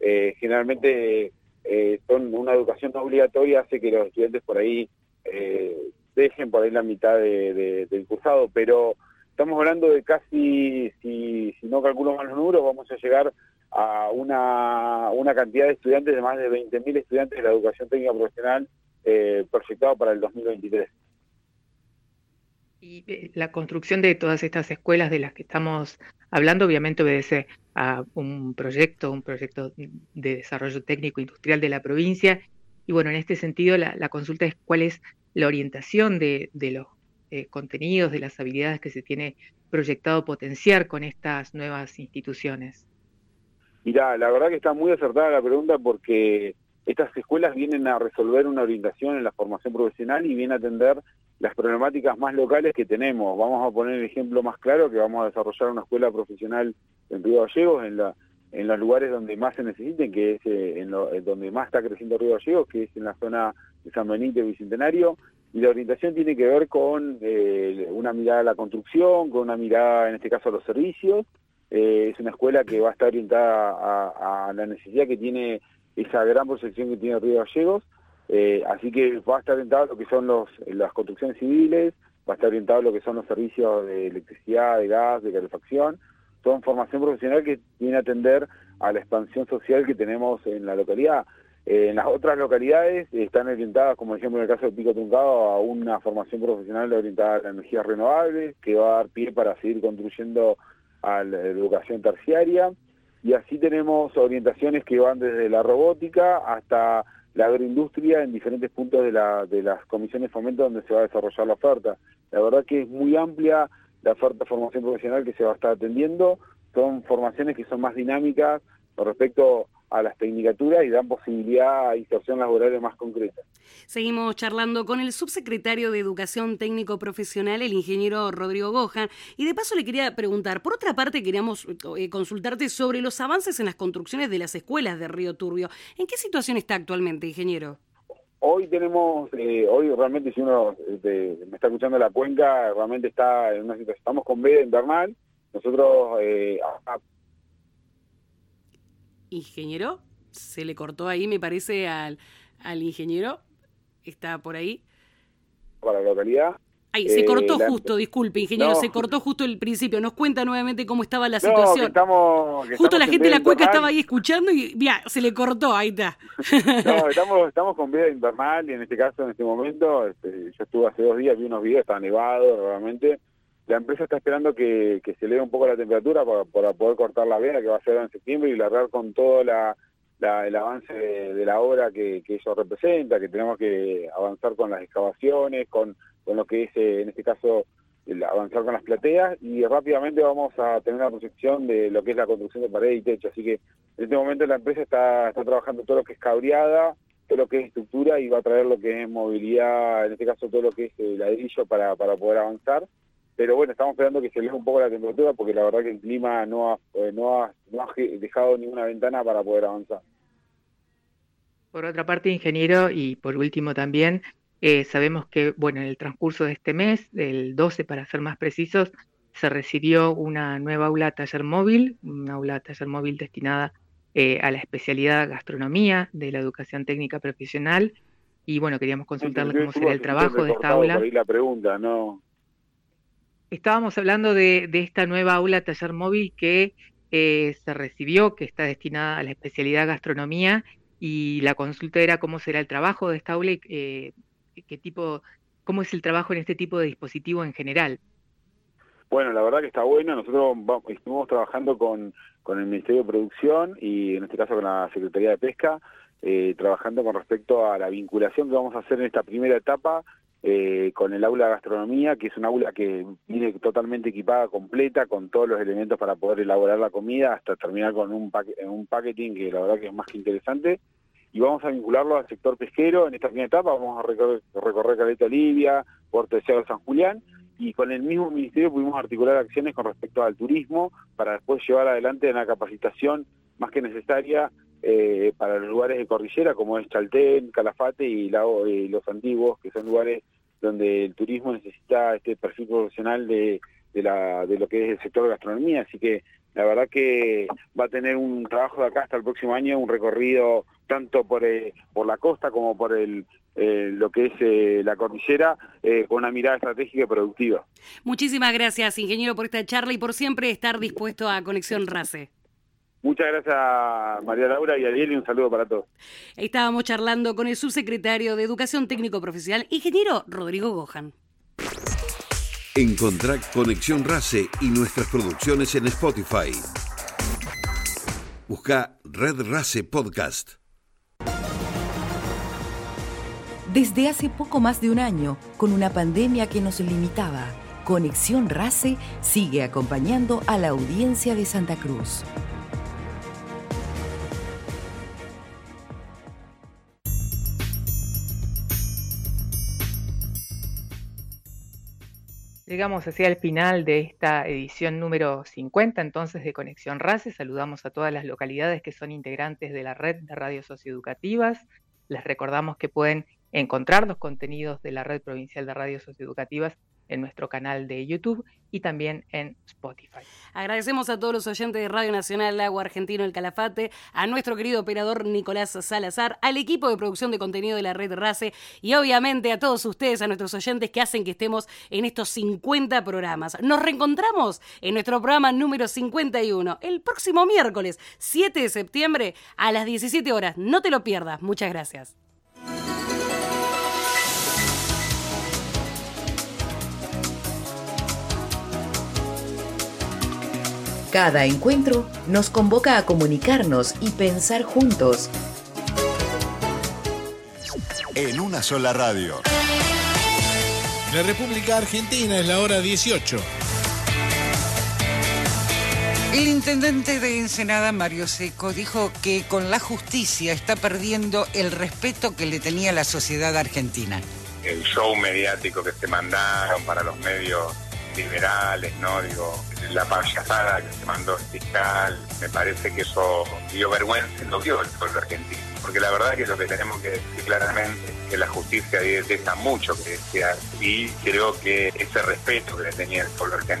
eh, generalmente eh, son una educación no obligatoria, hace que los estudiantes por ahí eh, dejen por ahí la mitad de, del cursado, pero estamos hablando de casi, si, si no calculo mal los números, vamos a llegar a una, una cantidad de estudiantes de más de 20.000 estudiantes de la educación técnica profesional eh, proyectado para el 2023. Y eh, la construcción de todas estas escuelas de las que estamos hablando obviamente obedece a un proyecto, un proyecto de desarrollo técnico industrial de la provincia. Y bueno, en este sentido la, consulta es cuál es la orientación de, de los eh, contenidos, de las habilidades que se tiene proyectado potenciar con estas nuevas instituciones. Mirá, la verdad que está muy acertada la pregunta porque estas escuelas vienen a resolver una orientación en la formación profesional y vienen a atender las problemáticas más locales que tenemos. Vamos a poner el ejemplo más claro que vamos a desarrollar una escuela profesional en Río Gallegos, en, la, en los lugares donde más se necesiten, que es eh, en lo, donde más está creciendo Río Gallegos, que es en la zona de San Benito y Bicentenario. Y la orientación tiene que ver con eh, una mirada a la construcción, con una mirada, en este caso, a los servicios. Eh, es una escuela que va a estar orientada a, a la necesidad que tiene esa gran proyección que tiene Río Gallegos, eh, así que va a estar orientado a lo que son los, las construcciones civiles, va a estar orientado a lo que son los servicios de electricidad, de gas, de calefacción, son formación profesional que viene a atender a la expansión social que tenemos en la localidad. Eh, en las otras localidades están orientadas, como ejemplo en el caso de Pico Truncado, a una formación profesional orientada a la energía renovable, que va a dar pie para seguir construyendo a la educación terciaria y así tenemos orientaciones que van desde la robótica hasta la agroindustria en diferentes puntos de, la, de las comisiones de fomento donde se va a desarrollar la oferta. La verdad que es muy amplia la oferta de formación profesional que se va a estar atendiendo, son formaciones que son más dinámicas respecto a las tecnicaturas y dan posibilidad a inserción laboral más concreta. Seguimos charlando con el subsecretario de Educación Técnico Profesional, el ingeniero Rodrigo Gojan, y de paso le quería preguntar, por otra parte queríamos eh, consultarte sobre los avances en las construcciones de las escuelas de Río Turbio. ¿En qué situación está actualmente, ingeniero? Hoy tenemos, eh, hoy realmente si uno este, me está escuchando la cuenca, realmente está en una situación, estamos con veda invernal, nosotros eh, ingeniero. Se le cortó ahí, me parece, al, al ingeniero. Está por ahí. Para la localidad. Ay, se cortó eh, justo, disculpe, ingeniero, se cortó justo el principio. Nos cuenta nuevamente cómo estaba la situación. estamos, justo la gente de la cueca estaba ahí escuchando y ya, se le cortó, ahí está. No, estamos, estamos con vida invernal y en este caso, en este momento, este, yo estuve hace dos días, vi unos videos, estaba nevado realmente. La empresa está esperando que, se eleve un poco la temperatura para, poder cortar la vena que va a ser en septiembre y largar con todo la, el avance de, la obra que, que, eso representa, que tenemos que avanzar con las excavaciones, con, con lo que es, eh, en este caso, avanzar con las plateas y rápidamente vamos a tener una proyección de lo que es la construcción de pared y techo. Así que en este momento la empresa está, está trabajando todo lo que es cabreada, todo lo que es estructura y va a traer lo que es movilidad, en este caso todo lo que es eh, ladrillo para, para poder avanzar pero bueno, estamos esperando que se eleve un poco la temperatura porque la verdad que el clima no ha, eh, no ha, no ha dejado ninguna ventana para poder avanzar. Por otra parte, ingeniero, y por último también, eh, sabemos que, bueno, en el transcurso de este mes, del 12 para ser más precisos, se recibió una nueva aula taller móvil, una aula taller móvil destinada eh, a la especialidad gastronomía de la educación técnica profesional. Y bueno, queríamos consultarle cómo será el trabajo de esta aula. Por ahí la pregunta, no, Estábamos hablando de, esta nueva aula taller móvil que eh, se recibió, que está destinada a la especialidad gastronomía, y la consulta era cómo será el trabajo de esta aula y eh, qué tipo, cómo es el trabajo en este tipo de dispositivo en general. Bueno, la verdad que está bueno. Nosotros estuvimos trabajando con, con el Ministerio de Producción y en este caso con la Secretaría de Pesca, eh, trabajando con respecto a la vinculación que vamos a hacer en esta primera etapa eh, con el aula de gastronomía, que es un aula que viene totalmente equipada, completa, con todos los elementos para poder elaborar la comida, hasta terminar con un, un packaging que la verdad que es más que interesante. Y vamos a vincularlo al sector pesquero en esta primera etapa, vamos a recorrer, recorrer Caleta Olivia, Puerto de San Julián, y con el mismo ministerio pudimos articular acciones con respecto al turismo para después llevar adelante una capacitación más que necesaria eh, para los lugares de cordillera como es Chaltén, Calafate y, Los Antiguos, que son lugares donde el turismo necesita este perfil profesional la, de lo que es el sector de gastronomía, así que la verdad que va a tener un trabajo de acá hasta el próximo año, un recorrido tanto por, eh, por la costa como por el, eh, lo que es eh, la cordillera, eh, con una mirada estratégica y productiva. Muchísimas gracias, ingeniero, por esta charla y por siempre estar dispuesto a Conexión RACE. Muchas gracias María Laura y Ariel y un saludo para todos. Estábamos charlando con el subsecretario de Educación Técnico Profesional, ingeniero Rodrigo Gojan. Encontrá Conexión RACE y nuestras producciones en Spotify. Busca Red RACE Podcast. Desde hace poco más de un año, con una pandemia que nos limitaba, Conexión RACE sigue acompañando a la audiencia de Santa Cruz. Llegamos hacia el final de esta edición número 50 entonces de Conexión RACE. Saludamos a todas las localidades que son integrantes de la red de radios socioeducativas. Les recordamos que pueden encontrar los contenidos de la red provincial de radios socioeducativas en nuestro canal de YouTube y también en Spotify. Agradecemos a todos los oyentes de Radio Nacional Agua Argentino El Calafate, a nuestro querido operador Nicolás Salazar, al equipo de producción de contenido de la red RACE y obviamente a todos ustedes, a nuestros oyentes que hacen que estemos en estos 50 programas. Nos reencontramos en nuestro programa número 51 el próximo miércoles 7 de septiembre a las 17 horas. No te lo pierdas. Muchas gracias. Cada encuentro nos convoca a comunicarnos y pensar juntos. En una sola radio. La República Argentina es la hora 18. El intendente de Ensenada, Mario Seco, dijo que con la justicia está perdiendo el respeto que le tenía la sociedad argentina. El show mediático que se mandaron para los medios liberales, ¿no? Digo, la payasada que se mandó el fiscal, me parece que eso dio vergüenza, lo dio el pueblo argentino. Porque la verdad que lo que tenemos que decir claramente es que la justicia deja mucho que desear y creo que ese respeto que le tenía el pueblo argentino